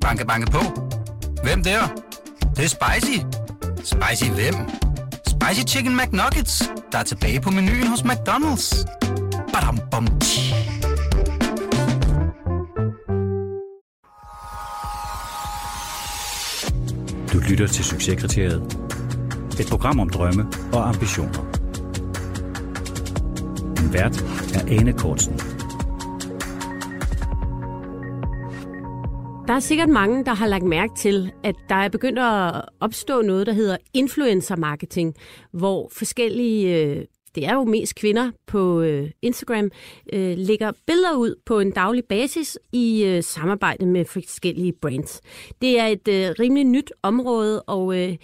Banke, banke på. Hvem der? Det, det er spicy. Spicy hvem? Spicy Chicken McNuggets, der er tilbage på menuen hos McDonald's. Badum, bom, tji. Du lytter til Succeskriteriet. Et program om drømme og ambitioner. Din vært er Ane Kortsen. Der er sikkert mange, der har lagt mærke til, at der er begyndt at opstå noget, der hedder influencer marketing, hvor forskellige, øh, det er jo mest kvinder på øh, Instagram, øh, lægger billeder ud på en daglig basis i øh, samarbejde med forskellige brands. Det er et øh, rimelig nyt område, og øh,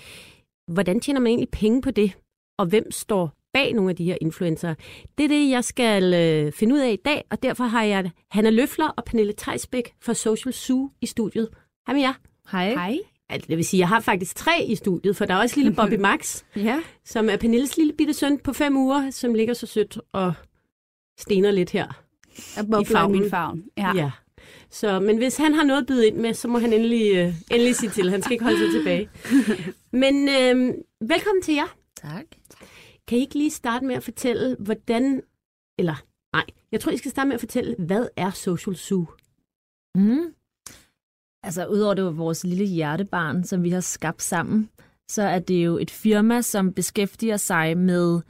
hvordan tjener man egentlig penge på det? Og hvem står bag nogle af de her influencer. Det er det, jeg skal øh, finde ud af i dag, og derfor har jeg Hanna Løfler og Pernille Theisbæk fra Social Zoo i studiet. Hej med jer. Hej. Hej. Altså, det vil sige, jeg har faktisk tre i studiet, for der er også lille Bobby Max, ja. som er Pernilles lille bitte søn på fem uger, som ligger så sødt og stener lidt her. i favn. min favn. Ja. ja. Så, men hvis han har noget at byde ind med, så må han endelig, øh, endelig sige til. Han skal ikke holde sig tilbage. Men øh, velkommen til jer. Tak. Kan I ikke lige starte med at fortælle, hvordan... Eller nej, jeg tror, I skal starte med at fortælle, hvad er Social Zoo? Mm. Altså, udover det var vores lille hjertebarn, som vi har skabt sammen, så er det jo et firma, som beskæftiger sig med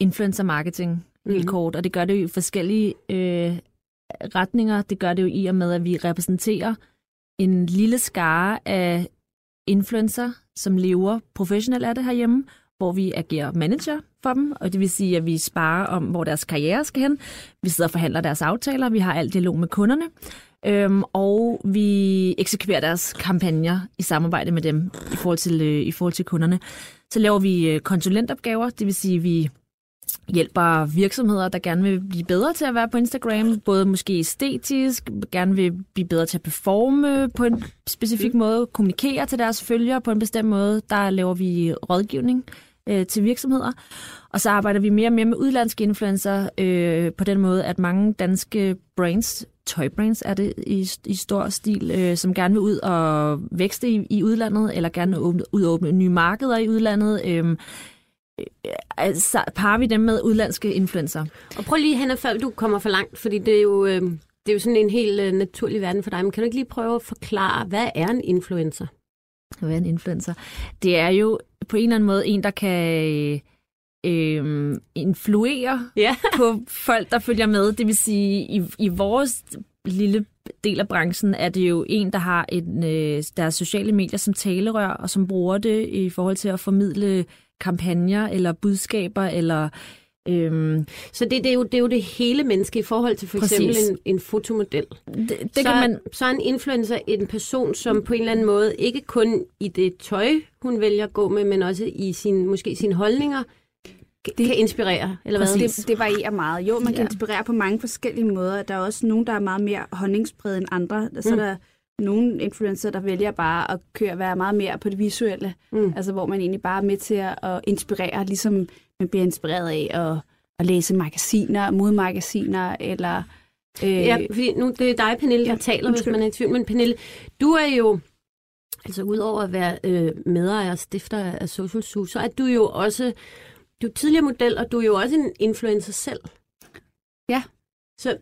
influencer marketing, helt mm. kort. Og det gør det jo i forskellige øh, retninger. Det gør det jo i og med, at vi repræsenterer en lille skare af influencer, som lever professionelt af det herhjemme, hvor vi agerer manager for dem, og det vil sige, at vi sparer om, hvor deres karriere skal hen. Vi sidder og forhandler deres aftaler, vi har alt dialog med kunderne, øhm, og vi eksekverer deres kampagner i samarbejde med dem i forhold til, øh, i forhold til kunderne. Så laver vi øh, konsulentopgaver, det vil sige, at vi hjælper virksomheder, der gerne vil blive bedre til at være på Instagram, både måske æstetisk, gerne vil blive bedre til at performe på en specifik måde, kommunikere til deres følgere på en bestemt måde. Der laver vi rådgivning øh, til virksomheder. Og så arbejder vi mere og mere med udlandske influencer øh, på den måde, at mange danske brands, tøjbrands er det i, i stor stil, øh, som gerne vil ud og vækste i, i udlandet, eller gerne åbne, udåbne nye markeder i udlandet. Øh altså, parer vi dem med udlandske influencer. Og prøv lige, Hanna, før du kommer for langt, fordi det er jo, øh, det er jo sådan en helt øh, naturlig verden for dig, men kan du ikke lige prøve at forklare, hvad er en influencer? Hvad er en influencer? Det er jo på en eller anden måde en, der kan øh, influere ja. på folk, der følger med. Det vil sige, i, i vores lille del af branchen er det jo en, der har en, øh, deres sociale medier som talerør, og som bruger det i forhold til at formidle kampagner eller budskaber eller Øhm, så det, det, er jo, det er jo det hele menneske i forhold til for Præcis. eksempel en, en fotomodel. Det, det så, kan man... så er en influencer en person, som på en eller anden måde, ikke kun i det tøj, hun vælger at gå med, men også i sin, måske sine holdninger, det kan inspirere, eller hvad? Det, det varierer meget. Jo, man kan ja. inspirere på mange forskellige måder. Der er også nogen, der er meget mere holdningsbrede end andre. Så mm. er der nogle influencer, der vælger bare at køre, være meget mere på det visuelle. Mm. Altså, hvor man egentlig bare er med til at, at inspirere, ligesom man bliver inspireret af at, at læse magasiner, modmagasiner, eller... Øh, ja, fordi nu det er dig, Pernille, der ja, taler, undskyld. hvis man er i tvivl. Men Pernille, du er jo, altså udover at være øh, medejer og stifter af Social Zoo, så er du jo også, du er tidligere model, og du er jo også en influencer selv. Ja. Så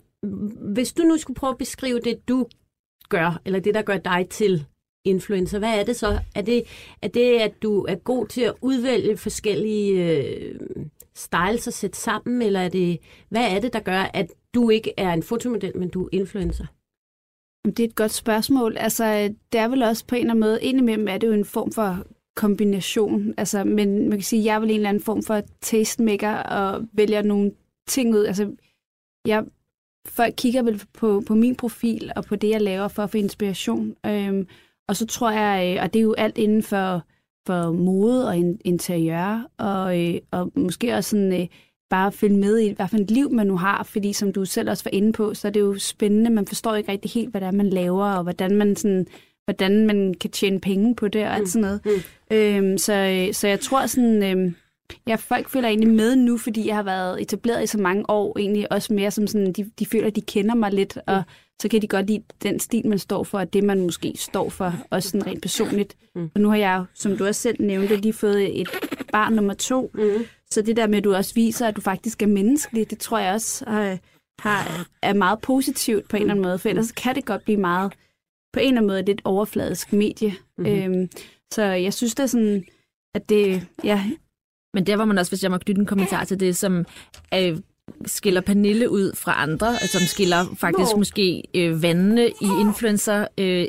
hvis du nu skulle prøve at beskrive det, du gør, eller det, der gør dig til influencer, hvad er det så? Er det, er det at du er god til at udvælge forskellige øh, styles og sætte sammen, eller er det, hvad er det, der gør, at du ikke er en fotomodel, men du er influencer? Det er et godt spørgsmål. Altså, det er vel også på en eller anden måde, indimellem er det jo en form for kombination. Altså, men man kan sige, at jeg er vel en eller anden form for tastemaker og vælger nogle ting ud. Altså, jeg, folk kigger vel på, på min profil og på det, jeg laver for at få inspiration. Øhm, og så tror jeg, øh, og det er jo alt inden for, for mode og interiør, og, øh, og måske også sådan, øh, bare følge med i, hvad for et liv man nu har, fordi som du selv også var inde på, så er det jo spændende. Man forstår ikke rigtig helt, hvad det er, man laver, og hvordan man sådan hvordan man kan tjene penge på det og alt mm. sådan noget. Mm. Øhm, så, så jeg tror sådan, øhm, Ja, folk føler egentlig med nu, fordi jeg har været etableret i så mange år, egentlig også mere som sådan, de, de føler, at de kender mig lidt, og så kan de godt lide den stil, man står for, og det, man måske står for, også sådan rent personligt. Mm. Og nu har jeg, som du også selv nævnte, lige fået et barn nummer to, mm. så det der med, at du også viser, at du faktisk er menneskelig, det tror jeg også har, har, er meget positivt på en eller anden måde, for ellers kan det godt blive meget, på en eller anden måde, et lidt overfladisk medie. Mm. Øhm, så jeg synes, det er sådan, at det, ja, Men der var man også, hvis jeg må knytte en kommentar til det, som øh, skiller Pernille ud fra andre, altså, som skiller faktisk Nå. måske øh, vandene i influencer, øh,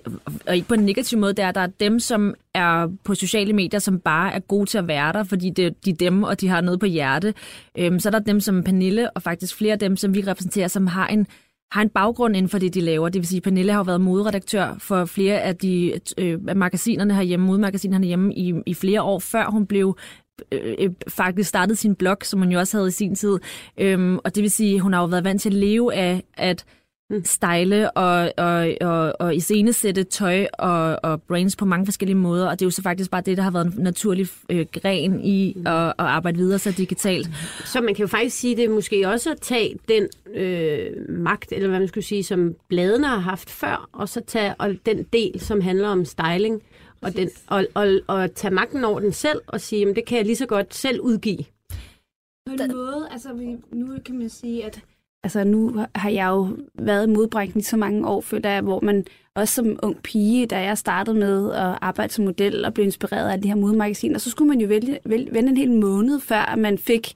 og ikke på en negativ måde, det er, der er dem, som er på sociale medier, som bare er gode til at være der, fordi det, de er dem, og de har noget på hjerte. Øhm, så er der dem som Pernille, og faktisk flere af dem, som vi repræsenterer, som har en har en baggrund inden for det, de laver. Det vil sige, at Pernille har jo været moderedaktør for flere af de øh, magasinerne herhjemme, modemagasinerne herhjemme i, i flere år, før hun blev øh, øh, faktisk startede sin blog, som hun jo også havde i sin tid. Øhm, og det vil sige, at hun har jo været vant til at leve af at style og, og, og, og iscenesætte tøj og, og brains på mange forskellige måder, og det er jo så faktisk bare det, der har været en naturlig øh, gren i at, at arbejde videre så digitalt. Så man kan jo faktisk sige, det er måske også at tage den øh, magt, eller hvad man skulle sige, som bladene har haft før, og så tage og den del, som handler om styling, og, den, og, og, og tage magten over den selv, og sige, jamen det kan jeg lige så godt selv udgive. På en måde, altså vi- nu kan man sige, at altså nu har jeg jo været i modbrækken i så mange år, føler jeg, hvor man også som ung pige, da jeg startede med at arbejde som model og blev inspireret af de her modemagasiner, så skulle man jo vælge, vælge, vente en hel måned, før man fik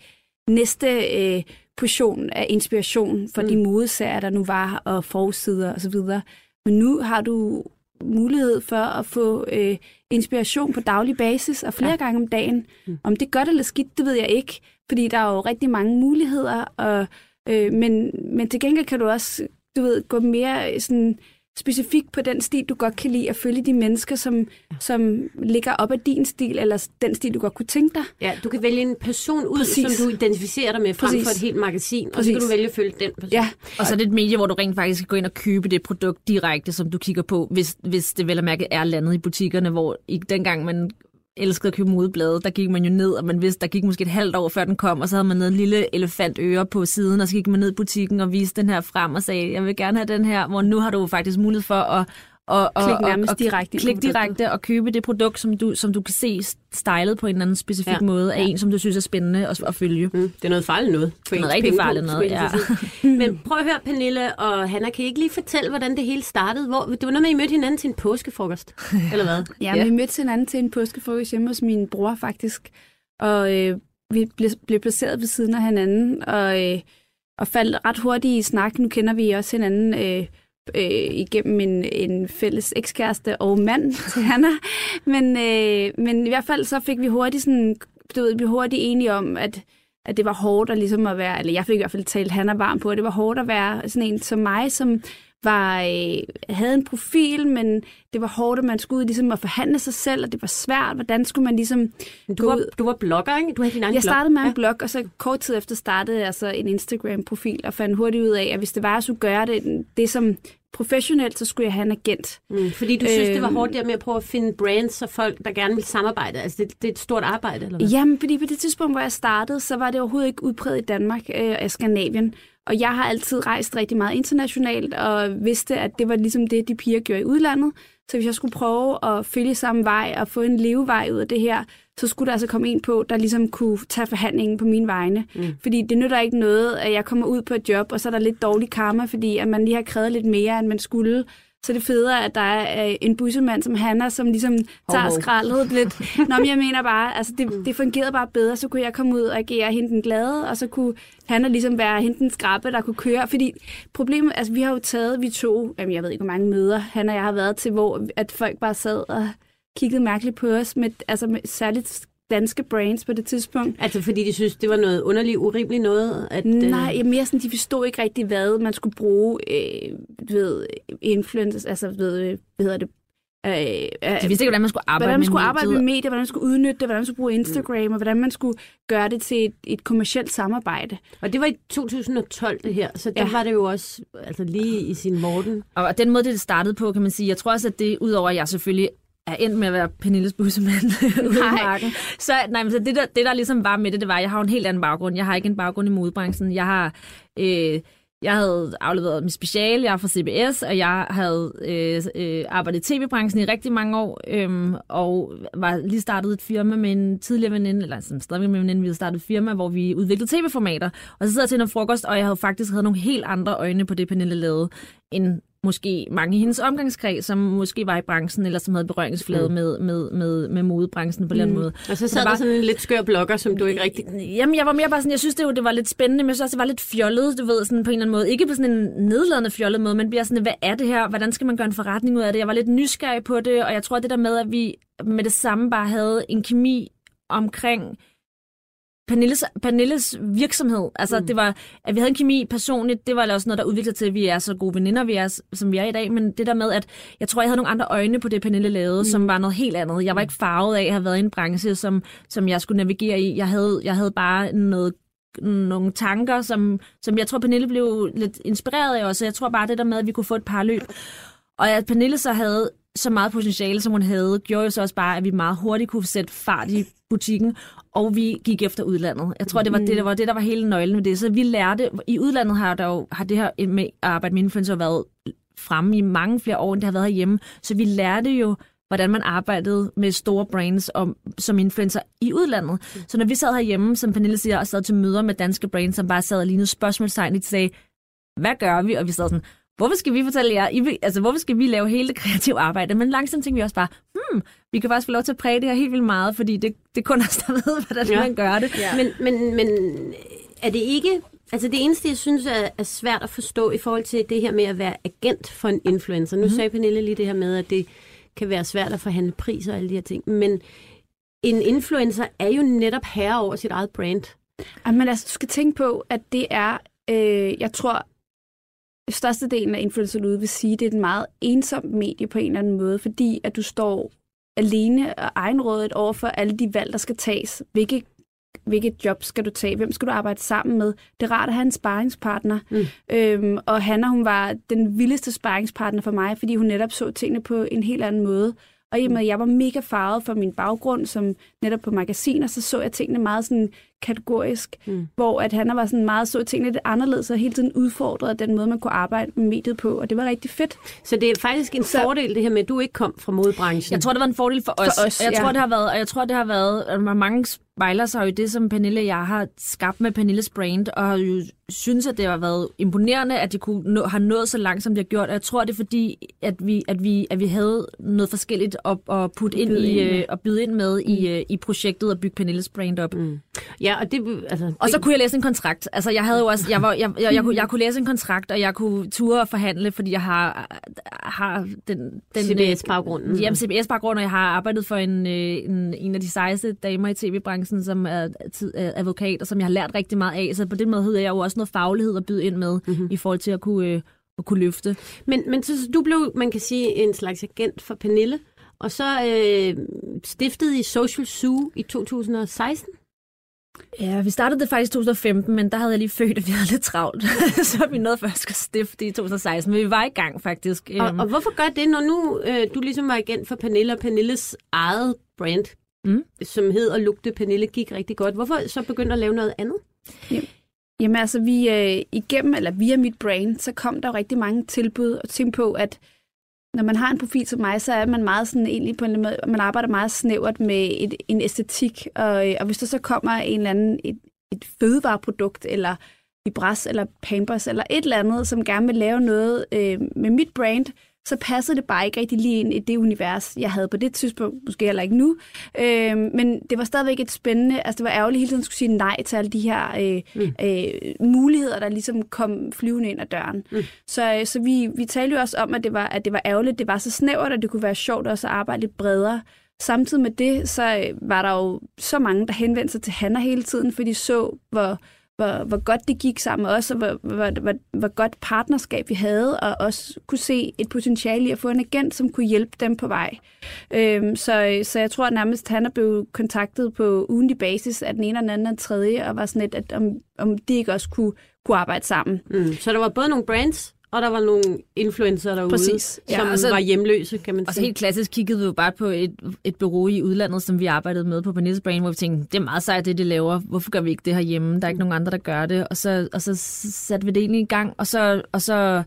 næste øh, portion af inspiration for mm. de modeserier, der nu var, og forsider osv. Men nu har du mulighed for at få øh, inspiration på daglig basis og flere ja. gange om dagen. Mm. Om det er godt eller skidt, det ved jeg ikke, fordi der er jo rigtig mange muligheder, og, øh, men, men til gengæld kan du også du ved, gå mere sådan, specifikt på den stil, du godt kan lide, at følge de mennesker, som, som ligger op af din stil, eller den stil, du godt kunne tænke dig. Ja, du kan vælge en person ud, Præcis. som du identificerer dig med, frem Præcis. for et helt magasin, og så Præcis. kan du vælge at følge den person. Ja, Og så er det et medie, hvor du rent faktisk kan gå ind og købe det produkt direkte, som du kigger på, hvis, hvis det vel at mærke er landet i butikkerne, hvor i, dengang man elskede at købe modeblade, der gik man jo ned, og man vidste, der gik måske et halvt år før den kom, og så havde man en lille elefantøre på siden, og så gik man ned i butikken og viste den her frem og sagde, jeg vil gerne have den her, hvor nu har du faktisk mulighed for at og, og, Klik nærmest og, direkte klik produktet. direkte og købe det produkt, som du, som du kan se stylet på en eller anden specifik Ja. ja. måde af en, som du synes er spændende at, at følge. Mm, det er noget farligt noget. På Noget ens rigtig farligt noget, sige. Men prøv at høre, Pernille og Hanna, kan I ikke lige fortælle, hvordan det hele startede? Hvor, det var noget med, at I mødte hinanden til en påskefrokost, eller hvad? Ja, ja. vi mødte hinanden til en påskefrokost hjemme hos min bror faktisk, og øh, vi blev, blev placeret ved siden af hinanden, og, øh, og faldt ret hurtigt i snak. Nu kender vi også hinanden øh, øh, igennem en, en fælles ekskæreste og mand til Hanna, men, øh, men i hvert fald så fik vi hurtigt sådan, du ved, vi hurtigt enige om, at at det var hårdt at ligesom at være, eller jeg fik i hvert fald talt Hanna varm på, at det var hårdt at være sådan en som mig, som var, øh, havde en profil, men det var hårdt, at man skulle ud ligesom at forhandle sig selv, og det var svært. Hvordan skulle man ligesom Du var, ud? du var blogger, ikke? Du havde din egen Jeg blog. startede med en blog, og så kort tid efter startede jeg så en Instagram-profil, og fandt hurtigt ud af, at hvis det var, at jeg skulle gøre det, det som professionelt, så skulle jeg have en agent. Mm, fordi du synes, det var Øhm. hårdt der med at prøve at finde brands og folk, der gerne vil samarbejde. Altså, det, det er et stort arbejde, eller hvad? Jamen, fordi på det tidspunkt, hvor jeg startede, så var det overhovedet ikke udbredt i Danmark øh, og Skandinavien. Og jeg har altid rejst rigtig meget internationalt, og vidste, at det var ligesom det, de piger gjorde i udlandet. Så hvis jeg skulle prøve at følge samme vej og få en levevej ud af det her, så skulle der altså komme en på, der ligesom kunne tage forhandlingen på mine vegne. Mm. Fordi det nytter ikke noget, at jeg kommer ud på et job, og så er der lidt dårlig karma, fordi at man lige har krævet lidt mere, end man skulle. Så er det federe, at der er øh, en bussemand som Hanna, som ligesom tager skraldet lidt. Nå, men jeg mener bare, altså det, det fungerede bare bedre. Så kunne jeg komme ud og agere hende den glade, og så kunne Hanna ligesom være hende den skrappe, der kunne køre. Fordi problemet, altså vi har jo taget, vi to, jamen jeg ved ikke, hvor mange møder Hanna og jeg har været til, hvor at folk bare sad og kiggede mærkeligt på os, med, altså med særligt danske brands på det tidspunkt. Altså, fordi de synes, det var noget underligt, urimeligt noget? At, øh, Nej, ja, mere sådan, de forstod ikke rigtig, hvad man skulle bruge øh, ved influencers, altså ved, øh, hvad hedder det, øh, øh, De vidste ikke, hvordan man skulle arbejde hvordan man med skulle arbejde med medier, hvordan man skulle udnytte det, hvordan man skulle bruge Instagram, og hvordan man skulle gøre det til et, et kommercielt samarbejde. Og det var i 2012, det her. Så der Ja. var det jo også altså, lige i sin morgen. Og den måde, det startede på, kan man sige, jeg tror også, at det, udover at jeg selvfølgelig er endt med at være Pernilles bussemand ude i marken. Så, nej, men så det, der, det, der ligesom var med det, det var, at jeg har en helt anden baggrund. Jeg har ikke en baggrund i modebranchen. Jeg har... Øh, jeg havde afleveret mit speciale, jeg er fra CBS, og jeg havde øh, øh, arbejdet i tv-branchen i rigtig mange år, øh, og var lige startet et firma med en tidligere veninde, eller som stadigvæk med en veninde, vi havde startet et firma, hvor vi udviklede tv-formater. Og så sidder jeg til noget frokost, og jeg havde faktisk havde nogle helt andre øjne på det, Pernille lavede, end måske mange i hendes omgangskreds, som måske var i branchen, eller som havde berøringsflade mm. med, med, med, med modebranchen på mm. den måde. Og så sad der der var- sådan en lidt skør blogger, som du ikke rigtig... Jamen, jeg var mere bare sådan, jeg synes det, jo, det var lidt spændende, men jeg synes også, det var lidt fjollet, du ved, sådan på en eller anden måde. Ikke på sådan en nedladende fjollet måde, men bliver sådan, hvad er det her? Hvordan skal man gøre en forretning ud af det? Jeg var lidt nysgerrig på det, og jeg tror, det der med, at vi med det samme bare havde en kemi omkring Pernilles, Pernilles virksomhed. Altså, mm. det var, at vi havde en kemi personligt, det var også noget, der udviklede til, at vi er så gode veninder, vi er, som vi er i dag. Men det der med, at jeg tror, jeg havde nogle andre øjne på det, Pernille lavede, mm. som var noget helt andet. Jeg var ikke farvet af at have været i en branche, som, som jeg skulle navigere i. Jeg havde, jeg havde bare noget nogle tanker, som, som jeg tror, Pernille blev lidt inspireret af også. Jeg tror bare, det der med, at vi kunne få et par løb. Og at Pernille så havde så meget potentiale, som hun havde, gjorde jo så også bare, at vi meget hurtigt kunne sætte fart i butikken, og vi gik efter udlandet. Jeg tror, det var, det, der var det, der var hele nøglen med det. Så vi lærte, i udlandet har, der jo, har det her med at arbejde med influencer været fremme i mange flere år, end det har været herhjemme. Så vi lærte jo, hvordan man arbejdede med store brands og, som influencer i udlandet. Så når vi sad herhjemme, som Pernille siger, og sad til møder med danske brands, som bare sad og lignede spørgsmålstegn, de sagde, hvad gør vi? Og vi sad sådan, hvorfor skal vi fortælle jer, I, altså hvorfor skal vi lave hele det kreative arbejde? Men langsomt tænkte vi også bare, hmm, vi kan faktisk få lov til at præge det her helt vildt meget, fordi det, det er kun os, der ved, hvordan Ja. man gør det. Ja. Men, men, men er det ikke... Altså det eneste, jeg synes er, er svært at forstå i forhold til det her med at være agent for en influencer. Nu mm-hmm. sagde Pernille lige det her med, at det kan være svært at forhandle priser og alle de her ting. Men en influencer er jo netop herre over sit eget brand. Ej, men altså, du skal tænke på, at det er, øh, jeg tror, størstedelen af influencer ude vil sige, at det er et meget ensomt medie på en eller anden måde, fordi at du står alene og egenrådet over for alle de valg, der skal tages. Hvilke, hvilket job skal du tage? Hvem skal du arbejde sammen med? Det er rart at have en sparringspartner. Mm. Øhm, og Hanna, hun var den vildeste sparringspartner for mig, fordi hun netop så tingene på en helt anden måde. Og i og med, at jeg var mega farvet for min baggrund, som netop på magasiner, så så jeg tingene meget sådan kategorisk, mm. hvor at han var sådan meget så tingene lidt anderledes og hele tiden udfordrede den måde, man kunne arbejde med mediet på, og det var rigtig fedt. Så det er faktisk en Så- fordel, det her med, at du ikke kom fra modebranchen. Jeg tror, det var en fordel for os. os, og jeg ja. tror, det har været, og jeg tror, det har været, at mange spejler sig jo i det, som Pernille og jeg har skabt med Pernilles brand, og har jo synes, at det har været imponerende, at de kunne nå, har nået så langt, som de har gjort. Og jeg tror, det er fordi, at vi, at vi, at vi havde noget forskelligt at, at putte ind i, ind med. øh, og byde ind med i, øh, i projektet og bygge Pernilles brand op. Mm. Ja, og det... Altså, Og så kunne jeg læse en kontrakt. Altså, jeg havde jo også, jeg, var, jeg, jeg, jeg, kunne, jeg kunne læse en kontrakt, og jeg kunne ture og forhandle, fordi jeg har, har den, den CBS-baggrunden. Jamen, CBS-baggrund, og jeg har arbejdet for en, øh, en, en af de sejeste damer i tv-branchen, som er tid- advokat, og som jeg har lært rigtig meget af. Så på den måde havde jeg jo også noget faglighed at byde ind med, mm-hmm. i forhold til at kunne, øh, at kunne løfte. Men, men så, du blev, man kan sige, en slags agent for Pernille, og så øh, stiftede I Social Zoo i 2016. Ja, vi startede det faktisk i 2015, men der havde jeg lige født, at vi havde lidt travlt. så vi nåede først at stifte i 2016, men vi var i gang faktisk. Og, Øhm, og hvorfor gør det, når nu øh, du ligesom var agent for Pernille, og Pernilles eget brand, Mm. som hed og lugte Pernille, gik rigtig godt. Hvorfor så begynde at lave noget andet? Jamen altså, vi øh, igennem, eller via mit brain, så kom der rigtig mange tilbud og tænk på, at når man har en profil som mig, så er man meget sådan egentlig på en måde, man arbejder meget snævert med et, en æstetik, og, øh, og hvis der så kommer en eller anden, et, et fødevareprodukt, eller Vibras, eller Pampers, eller et eller andet, som gerne vil lave noget øh, med mit brand, så passede det bare ikke rigtig lige ind i det univers, jeg havde på det tidspunkt, måske heller ikke nu. Øh, men det var stadigvæk et spændende, altså det var ærgerligt hele tiden at skulle sige nej til alle de her øh, mm. øh, muligheder, der ligesom kom flyvende ind ad døren. Mm. Så, øh, så vi, vi talte jo også om, at det, var, at det var ærgerligt, det var så snævert, at det kunne være sjovt også at arbejde lidt bredere. Samtidig med det, så øh, var der jo så mange, der henvendte sig til Hanna hele tiden, for de så, hvor, hvor, hvor godt det gik sammen med os, og hvor, hvor, hvor, hvor godt partnerskab vi havde, og også kunne se et potentiale i at få en agent, som kunne hjælpe dem på vej. Øhm, så, så jeg tror at nærmest, han er blevet kontaktet på ugentlig basis af den ene og den anden og den tredje, og var sådan lidt, at om, om de ikke også kunne, kunne arbejde sammen. Mm. Så der var både nogle brands og der var nogle influencer derude, Præcis. Ja, som og så- var hjemløse, kan man Og så sige. helt klassisk kiggede vi jo bare på et, et bureau i udlandet, som vi arbejdede med på Vanessa Brain, hvor vi tænkte, det er meget sejt, det de laver. Hvorfor gør vi ikke det herhjemme? Der er ikke nogen andre, der gør det. Og så, og så satte vi det egentlig i gang, og så, og så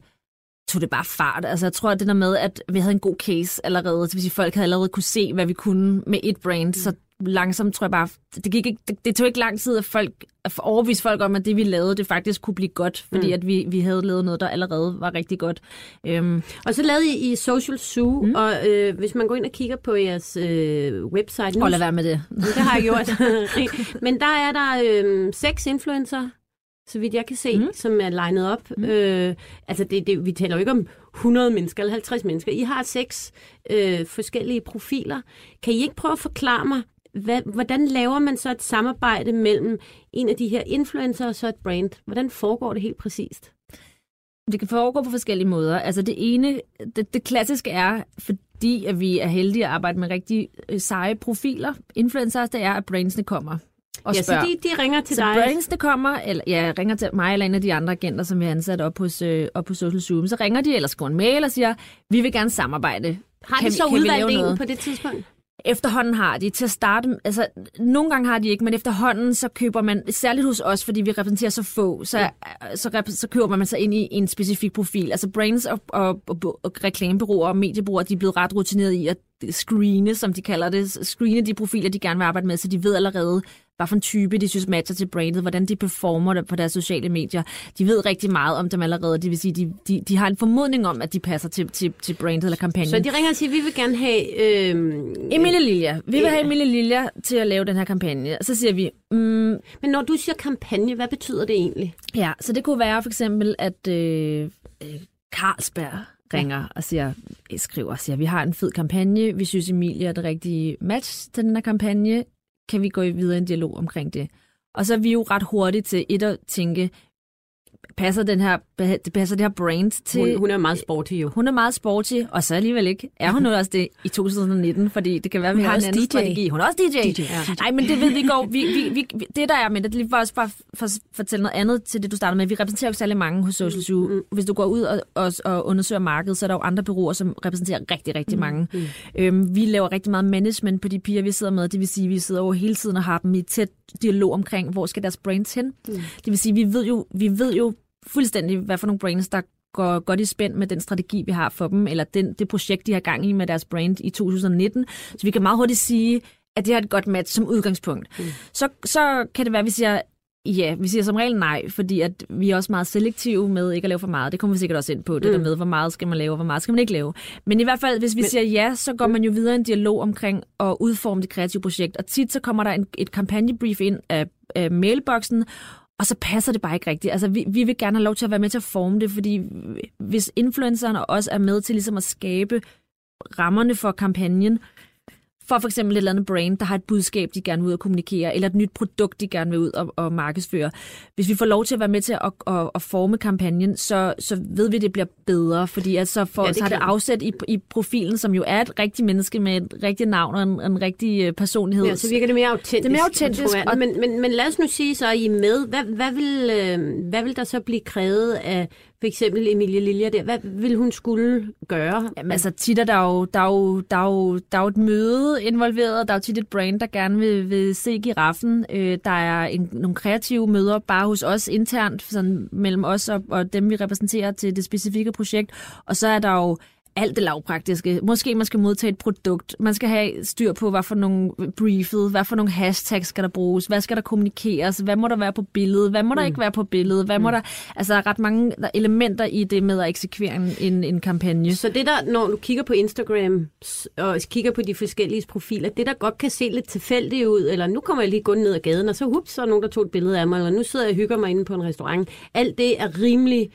tog det bare fart. Altså, jeg tror, at det der med, at vi havde en god case allerede, vil sige, folk havde allerede kunne se, hvad vi kunne med et brand, så langsomt tror jeg bare, det, gik ikke, det, det tog ikke lang tid at folk at overbevise folk om, at det vi lavede, det faktisk kunne blive godt, fordi mm. at vi, vi havde lavet noget, der allerede var rigtig godt. Øhm, Og så lavede I, I Social Zoo, mm. og øh, hvis man går ind og kigger på jeres øh, website nu, og lad være med det. det har jeg gjort, men der er der øh, seks influencer, så vidt jeg kan se, mm. som er legnet op. Mm. Øh, altså, det, det, vi taler jo ikke om 100 mennesker eller 50 mennesker. I har seks øh, forskellige profiler. Kan I ikke prøve at forklare mig, hvad, hvordan laver man så et samarbejde mellem en af de her influencer og så et brand? Hvordan foregår det helt præcist? Det kan foregå på forskellige måder. Altså det ene, det, det klassiske er, fordi at vi er heldige at arbejde med rigtig øh, seje profiler, influencers, det er, at brandsene kommer og ja, så spørger. de, de ringer til så dig. brandsene kommer, eller ja, ringer til mig eller en af de andre agenter, som vi har ansat op, hos, øh, op på Social Zoom. Så ringer de eller skriver en mail og siger, vi vil gerne samarbejde. Har Kan de vi- så kan udvalgt en på det tidspunkt? Efterhånden har de til at starte, altså nogle gange har de ikke, men efterhånden så køber man, særligt hos os, fordi vi repræsenterer så få, så, så, rep- så køber man sig ind i en specifik profil. Altså brands og, og, og, og reklamebureauer og mediebureauer, de er blevet ret rutineret i at screene, som de kalder det, screene de profiler, de gerne vil arbejde med, så de ved allerede, hvad for en type de synes matcher til brandet, hvordan de performer på deres sociale medier. De ved rigtig meget om dem allerede, det vil sige, de, de, de har en formodning om, at de passer til, til, til brandet eller kampagnen. Så de ringer og siger, vi vil gerne have... Øh, Emilie Lilja. Vi vil have Emilie Lilja til at lave den her kampagne. Så siger vi, mm, Men når du siger kampagne, hvad betyder det egentlig? ja, så det kunne være for eksempel, at øh, øh, Carlsberg ringer og siger, Øh, skriver og siger, vi har en fed kampagne, vi synes Emilie er det rigtige match til den her kampagne, kan vi gå videre i en dialog omkring det? Og så er vi jo ret hurtigt til et at tænke, passer, den her, passer det her brand til... Hun, hun er meget sporty jo. Hun er meget sporty, og så alligevel ikke. Er hun nu også det i 2019? Fordi det kan være, at vi har en også anden DJ. strategi. Hun er også DJ. DJ, ja. Nej, men det ved vi går. Vi, vi, vi, det der er med det, det er lige også bare for at fortælle noget andet til det, du startede med. Vi repræsenterer jo ikke særlig mange hos Social Zoo. Mm. Hvis du går ud og, og, og undersøger markedet, så er der jo andre bureauer, som repræsenterer rigtig, rigtig mange. Øhm, vi laver rigtig meget management på de piger, vi sidder med. Det vil sige, at vi sidder over hele tiden og har dem i tæt dialog omkring, hvor skal deres brands hen. Det vil sige, vi ved jo, vi ved jo fuldstændig, hvad for nogle brands, der går godt i spænd med den strategi, vi har for dem, eller den, det projekt, de har gang i med deres brand i 2019. Så vi kan meget hurtigt sige, at det har et godt match som udgangspunkt. Mm. Så, så kan det være, at vi siger, ja, vi siger som regel nej, fordi at vi er også meget selektive med ikke at lave for meget. Det kommer vi sikkert også ind på, det Mm. der med, hvor meget skal man lave, og hvor meget skal man ikke lave. Men i hvert fald, hvis vi Men- siger ja, så går man jo videre i en dialog omkring at udforme det kreative projekt. Og tit så kommer der en, et kampagnebrief ind af, af mailboksen, og så passer det bare ikke rigtigt. Altså, vi, vi vil gerne have lov til at være med til at forme det, fordi hvis influencerne også er med til ligesom at skabe rammerne for kampagnen, for for eksempel et eller andet brand, der har et budskab, de gerne vil ud og kommunikere, eller et nyt produkt, de gerne vil ud og, og markedsføre. Hvis vi får lov til at være med til at, at, at forme kampagnen, så, så ved vi, at det bliver bedre, fordi at så, får, Ja, det så har det afsæt i, i profilen, som jo er et rigtigt menneske med et rigtigt navn og en, en rigtig øh, personlighed. Ja, så virker det mere autentisk. Det er mere autentisk, og Men, men, men lad os nu sige, så er I med. Hvad, hvad, vil, øh, hvad vil der så blive krævet af for eksempel Emilie Lilja der? Hvad vil hun skulle gøre? Jamen, altså tit er der jo, der er jo, der er jo, der er jo et møde involveret, der er jo tit et brand, der gerne vil, vil se giraffen. Øh, der er en, nogle kreative møder bare hos os internt, sådan mellem os og, og dem, vi repræsenterer til det specifikke projekt. Og så er der jo alt det lavpraktiske. Måske man skal modtage et produkt. Man skal have styr på, hvad for nogle briefet, hvad for nogle hashtags skal der bruges, hvad skal der kommunikeres, hvad må der være på billedet, hvad må der ikke være på billedet, hvad må der... Altså, der er ret mange er elementer i det med at eksekvere en, en, kampagne. Så det der, når du kigger på Instagram og kigger på de forskellige profiler, det der godt kan se lidt tilfældigt ud, eller nu kommer jeg lige gå ned ad gaden, og så hups, så er nogen, der tog et billede af mig, eller nu sidder jeg og hygger mig inde på en restaurant. Alt det er rimelig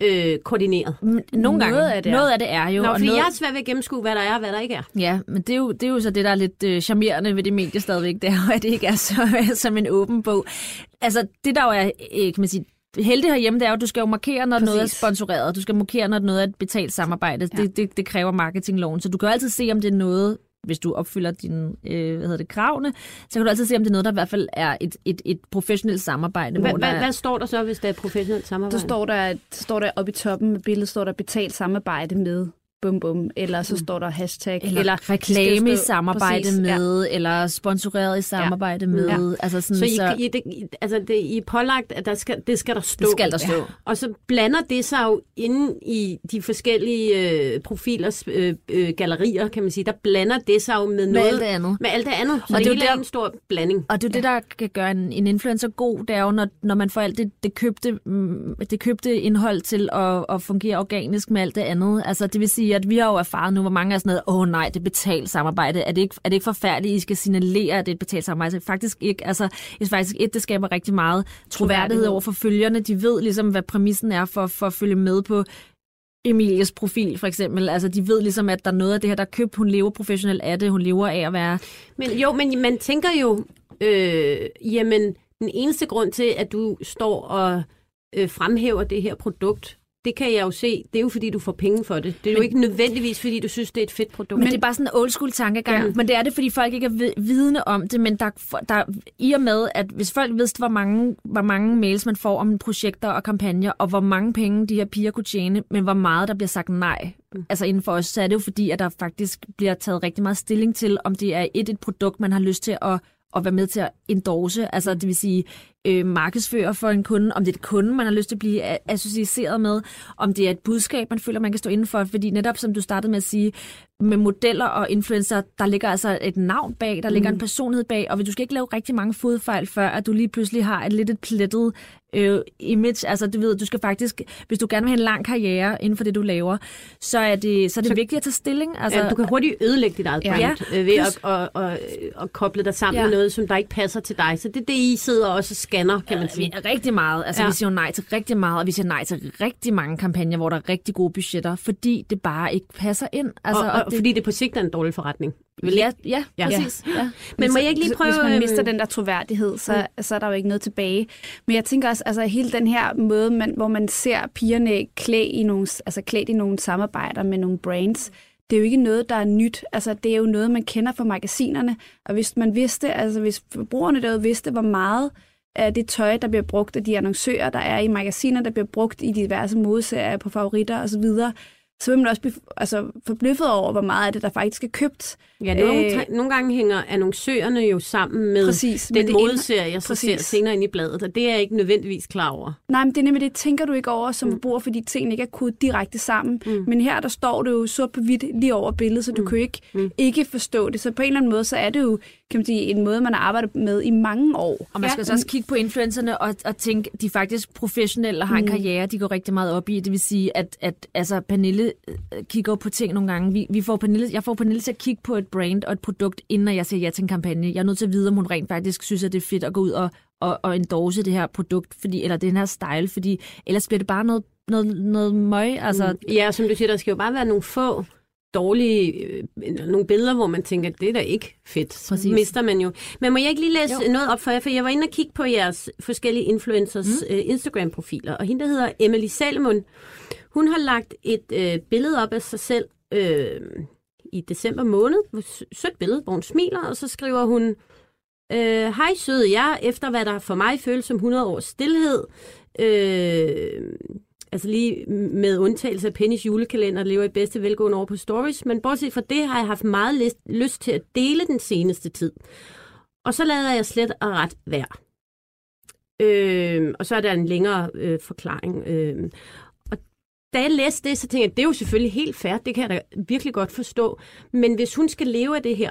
øh, koordineret. Nogle gange. Noget af det er. noget af det er jo. Nå, fordi noget... jeg er svært ved at gennemskue, hvad der er og hvad der ikke er. Ja, men det er, jo, det er jo så det, der er lidt øh, charmerende ved det medie stadigvæk, det er at det ikke er så, som en åben bog. Altså, det der jo er, øh, kan man sige, heldigt herhjemme, det er jo, at du skal jo markere, når Præcis. noget er sponsoreret. Du skal markere, når noget er et betalt samarbejde. Ja. Det, det, det kræver marketingloven. Så du kan jo altid se, om det er noget, hvis du opfylder dine øh, hvad hedder det, kravene, så kan du altid se, om det er noget, der i hvert fald er et, et, et professionelt samarbejde. Hvad, hvor der hvad, er- hvad står der så, hvis der er professionelt samarbejde? Så står der, står der oppe i toppen med billedet, står der betalt samarbejde med bum bum, eller så står der hashtag, eller, eller reklame i samarbejde præcis, ja. med, ja. eller sponsoreret i samarbejde ja. med. Ja. Altså sådan, Så I, så, I, det, altså det, I er pålagt, at der skal, det skal der stå. det skal der stå. Og så blander det sig jo inde i de forskellige øh, profilers øh, øh, gallerier, kan man sige. Der blander det sig jo med, Med noget, alt det andet. Med alt det andet. Så Og det, det er er der- en stor blanding. Og det er jo det, der kan gøre en, en influencer god, det er jo, når, når man får alt det, det, købte, mm, det købte indhold til at, at fungere organisk med alt det andet. Altså, det vil sige, at vi har jo erfaret nu, hvor mange er sådan noget, åh oh, nej, det er betalt samarbejde. Er det, ikke, er det ikke forfærdeligt, I skal signalere, at det er et betalt samarbejde? Altså, faktisk ikke. Altså, jeg synes faktisk, et, det skaber rigtig meget troværdighed Troværdighed. over for følgerne. De ved ligesom, hvad præmissen er for, for at følge med på Emilies profil, for eksempel. Altså, de ved ligesom, at der er noget af det her, der er købt. Hun lever professionelt af det. Hun lever af at være Men jo, men man tænker jo, øh, jamen, den eneste grund til, at du står og øh, fremhæver det her produkt, det kan jeg jo se, det er jo fordi, du får penge for det. Det er jo Men- ikke nødvendigvis, fordi du synes, det er et fedt produkt. Men det er bare sådan en old school tankegang. Ja. Men det er det, fordi folk ikke er vid- vidende om det. Men der, der, i og med, at hvis folk vidste, hvor mange, hvor mange mails man får om projekter og kampagner, og hvor mange penge de her piger kunne tjene, men hvor meget der bliver sagt nej, mm. altså inden for os, så er det jo fordi, at der faktisk bliver taget rigtig meget stilling til, om det er et, et produkt, man har lyst til at at være med til at endorse, altså det vil sige øh, markedsføre for en kunde, om det er et kunde, man har lyst til at blive associeret med, om det er et budskab, man føler, man kan stå inden for, fordi netop som du startede med at sige, med modeller og influencer, der ligger altså et navn bag, der ligger en personlighed bag, og du skal ikke lave rigtig mange fodfejl, før at du lige pludselig har et lidt et plettet øh, image. Altså, du ved, du skal faktisk, hvis du gerne vil have en lang karriere inden for det, du laver, så er det, så er det Så- vigtigt at tage stilling. Altså, Altså, du kan hurtigt ødelægge dit eget Ja. brand Ja. øh, ved Plus- at, at, at, at koble dig sammen Ja. med noget, som der ikke passer til dig. Så det er det, I sidder også og scanner, kan man sige. Vi, rigtig meget. Altså, Ja. ja. vi siger jo nej til rigtig meget, og vi siger nej til rigtig mange kampagner, hvor der er rigtig gode budgetter, fordi det bare ikke passer ind. Altså, og, og, det, fordi det på sigt er en dårlig forretning. Vel ja, ja, Ja. ja, præcis. Ja. Men må så- jeg ikke lige prøve... Hvis man øhm, mister den der troværdighed, så, mm. så er der jo ikke noget tilbage. Men jeg tænker også, altså hele den her måde, man, hvor man ser pigerne klædt i nogle, altså klædt i nogle samarbejder med nogle brands, det er jo ikke noget, der er nyt. Altså, det er jo noget, man kender fra magasinerne. Og hvis man vidste, altså hvis forbrugerne derude vidste, hvor meget af det tøj, der bliver brugt af de annoncører, der er i magasiner, der bliver brugt i diverse modeserier på favoritter osv., så vil man også blive altså, forbløffet over, hvor meget af det, der faktisk er købt. Ja, nogle, Øh, nogle gange hænger annoncørerne jo sammen med Præcis, med den det modeserie, jeg så ser senere ind i bladet, og det er jeg ikke nødvendigvis klar over. Nej, men det er nemlig det, tænker du ikke over som forbruger, fordi tingene ikke er kodet direkte sammen. Mm. Men her, der står det jo sort på hvidt lige over billedet, så du kan jo ikke, Mm. ikke forstå det. Så på en eller anden måde, så er det jo kan man sige, en måde, man har arbejdet med i mange år. Og man skal Ja. så også kigge på influencerne og, og tænke, de er faktisk professionelle og har en Mm. karriere, de går rigtig meget op i. Det vil sige, at, at altså, Pernille øh, kigger på ting nogle gange. Vi, vi får Pernille, jeg får Pernille til at kigge på et brand og et produkt, inden jeg siger ja til en kampagne. Jeg er nødt til at vide, om hun rent faktisk synes, at det er fedt at gå ud og, og, og endorse det her produkt, fordi, eller den her style, fordi ellers bliver det bare noget, noget, noget møg. Altså, Mm. Ja, som du siger, der skal jo bare være nogle få dårlige, øh, nogle billeder, hvor man tænker, det er da ikke fedt. Præcis. mister man jo. Men må jeg ikke lige læse jo. noget op for jer? For jeg var inde og kigge på jeres forskellige influencers mm. øh, Instagram-profiler, og hende, der hedder Emily Salmon, hun har lagt et øh, billede op af sig selv øh, i december måned. Sødt billede, hvor hun smiler, og så skriver hun, øh, Hej søde jeg, efter hvad der for mig føles som 100 års stillhed, øh, altså lige med undtagelse af Pennys julekalender, lever i bedste velgående over på stories, men bortset fra det har jeg haft meget lyst, lyst til at dele den seneste tid. Og så lader jeg slet og ret være. Øh, og så er der en længere øh, forklaring. Øh, og da jeg læste det, så tænkte jeg, det er jo selvfølgelig helt fair, det kan jeg da virkelig godt forstå. Men hvis hun skal leve af det her,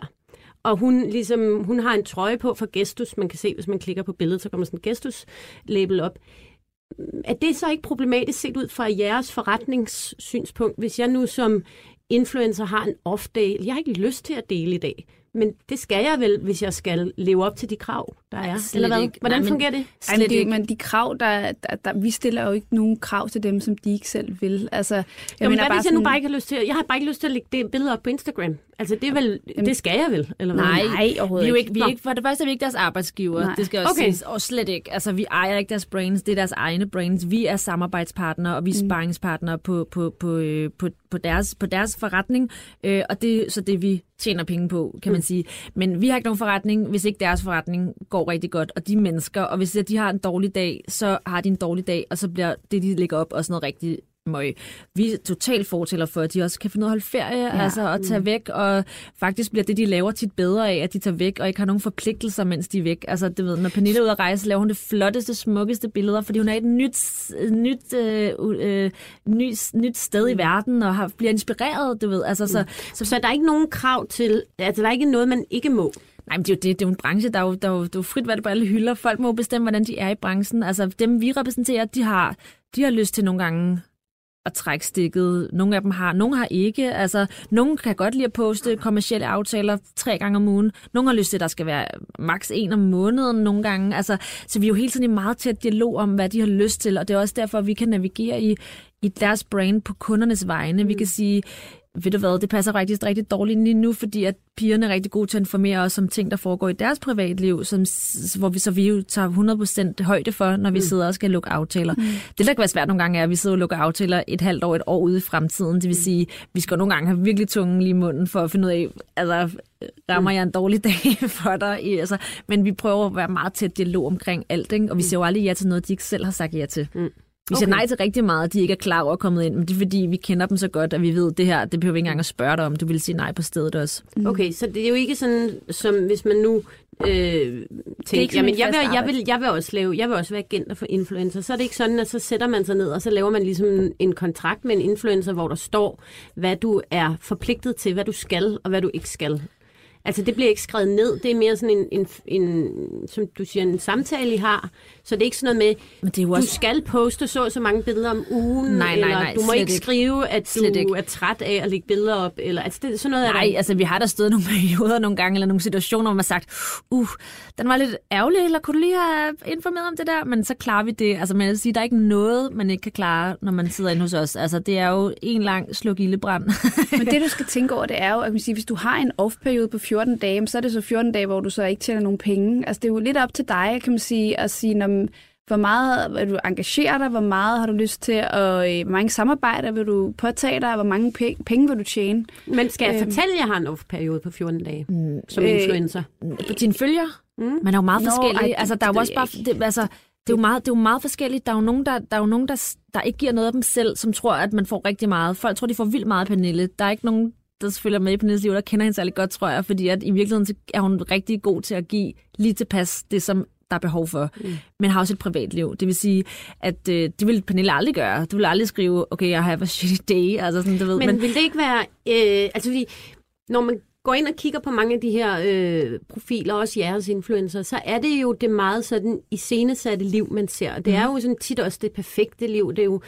og hun, ligesom, hun har en trøje på for Gestus, man kan se, hvis man klikker på billedet, så kommer sådan en Gestus-label op. Er det så ikke problematisk set ud fra jeres forretningssynspunkt, hvis jeg nu som influencer har en off-day? Jeg har ikke lyst til at dele i dag, men det skal jeg vel, hvis jeg skal leve op til de krav, der er. slet Eller hvad? ikke. Hvordan Nej, men- fungerer det? Ej, Slet men, det, ikke. men de krav, der, der, der, vi stiller jo ikke nogen krav til dem, som de ikke selv vil. Altså, jeg Jeg men hvad hvis jeg nu sådan- bare ikke har lyst til Jeg har bare ikke lyst til at lægge det billede op på Instagram. Altså, det, er vel, det skal jeg vel, eller hvad? Nej, Nej, vi overhovedet er jo ikke. vi er ikke, for det første er vi ikke deres arbejdsgiver, Nej. det skal også Okay. siges, og slet ikke. Altså, vi ejer ikke deres brains, det er deres egne brains. Vi er samarbejdspartnere, og vi er sparringspartnere på, på, på, øh, på, på, deres, på deres forretning, øh, og det, så det er vi tjener penge på, kan man sige. Men vi har ikke nogen forretning, hvis ikke deres forretning går rigtig godt, og de mennesker, og hvis de har en dårlig dag, så har de en dårlig dag, og så bliver det, de lægger op, også noget rigtig møg. Vi er totalt fortæller for, at de også kan finde ud af at holde ferie, ja. altså at tage væk, og faktisk bliver det, de laver tit bedre af, at de tager væk, og ikke har nogen forpligtelser, mens de er væk. Altså, det ved, når Pernille er ude at rejse, laver hun det flotteste, smukkeste billeder, fordi hun er et nyt, nyt, øh, øh, nyt, nyt sted i Mm. verden, og har, bliver inspireret, du ved. Altså, så, Så, så der er ikke nogen krav til, altså der er ikke noget, man ikke må. Nej, men det er jo det. Det er jo en branche, der er jo, der er jo, der er jo frit valg på alle hylder. Folk må bestemme, hvordan de er i branchen. Altså dem, vi repræsenterer, de har, de har lyst til nogle gange at trække stikket. Nogle af dem har, nogle har ikke. Altså, nogle kan godt lide at poste kommersielle aftaler tre gange om ugen. Nogle har lyst til, at der skal være maks en om måneden nogle gange. Altså, så vi er jo hele tiden i meget tæt dialog om, hvad de har lyst til, og det er også derfor, at vi kan navigere i, i deres brand på kundernes vegne. Vi kan sige, ved du hvad, det passer rigtig, rigtig dårligt lige nu, fordi at pigerne er rigtig gode til at informere os om ting, der foregår i deres privatliv, som, hvor vi så vi jo tager 100% højde for, når vi sidder og skal lukke aftaler. Mm. Det, der kan være svært nogle gange, er, at vi sidder og lukker aftaler et halvt år, et år ude i fremtiden. Det vil sige, vi skal nogle gange have virkelig tungen lige i munden for at finde ud af, altså, rammer jeg en dårlig dag for dig? I- Altså, men vi prøver at være meget tæt dialog omkring alt, ikke? og vi siger jo aldrig ja til noget, de ikke selv har sagt ja til. Mm. Vi siger Okay. nej til rigtig meget, de ikke er klar over at komme ind, men det er fordi, vi kender dem så godt, at vi ved, at det her, det behøver vi ikke engang at spørge dig om. Du vil sige nej på stedet også. Okay, så det er jo ikke sådan, som hvis man nu øh, tænker, jamen en jeg vil, fast jeg, vil, jeg vil også lave, jeg vil også være agent for influencer. Så er det ikke sådan, at så sætter man sig ned, og så laver man ligesom en kontrakt med en influencer, hvor der står, hvad du er forpligtet til, hvad du skal, og hvad du ikke skal. Altså, det bliver ikke skrevet ned. Det er mere sådan en, en, en som du siger, en samtale, I har. Så det er ikke sådan noget med, Men det er jo du også... skal poste så så mange billeder om ugen, Nej, nej, eller nej, du må ikke ikke. skrive, at Slet du ikke. er træt af at lægge billeder op. Eller, altså, det, sådan noget er Nej, der altså vi har der stået nogle perioder nogle gange, eller nogle situationer, hvor man har sagt, uh, den var lidt ærgerlig, eller kunne du lige have informeret om det der? Men så klarer vi det. Altså man vil sige, der er ikke noget, man ikke kan klare, når man sidder inde hos os. Altså det er jo en lang sluk ildebrand. Men det, du skal tænke over, det er jo, at man siger, hvis du har en off-periode på 14 dage, så er det så 14 dage, hvor du så ikke tjener nogen penge. Altså, det er jo lidt op til dig, kan man sige, at sige, når, hvor meget vil du engagere dig, hvor meget har du lyst til, og øh, hvor mange samarbejder vil du påtage dig, og hvor mange penge, penge vil du tjene. Men skal jeg Øhm. fortælle, at jeg har en off-periode på 14 dage som Øh, influencer? på dine følger. Mm. Man er jo meget Nå, forskellig. ej, det- altså, der er jo også bare... Det, altså, det er, jo meget, det er jo meget forskelligt. Der er jo nogen, der, der, er jo nogen der, der ikke giver noget af dem selv, som tror, at man får rigtig meget. Folk tror, de får vildt meget af Pernille. Der er ikke nogen, der følger med i Pernilles liv, der kender hende særlig godt, tror jeg, fordi at i virkeligheden så er hun rigtig god til at give lige tilpas det, som der er behov for, mm. men har også et privatliv. Det vil sige, at øh, det vil Pernille aldrig gøre. Du vil aldrig skrive, okay, jeg har a shitty day, altså sådan, du ved. Men, men vil det ikke være... Øh, altså, fordi, når man går ind og kigger på mange af de her øh, profiler, også jeres influencer, så er det jo det meget sådan iscenesatte liv, man ser. Og Det er jo sådan tit også det perfekte liv. Det er jo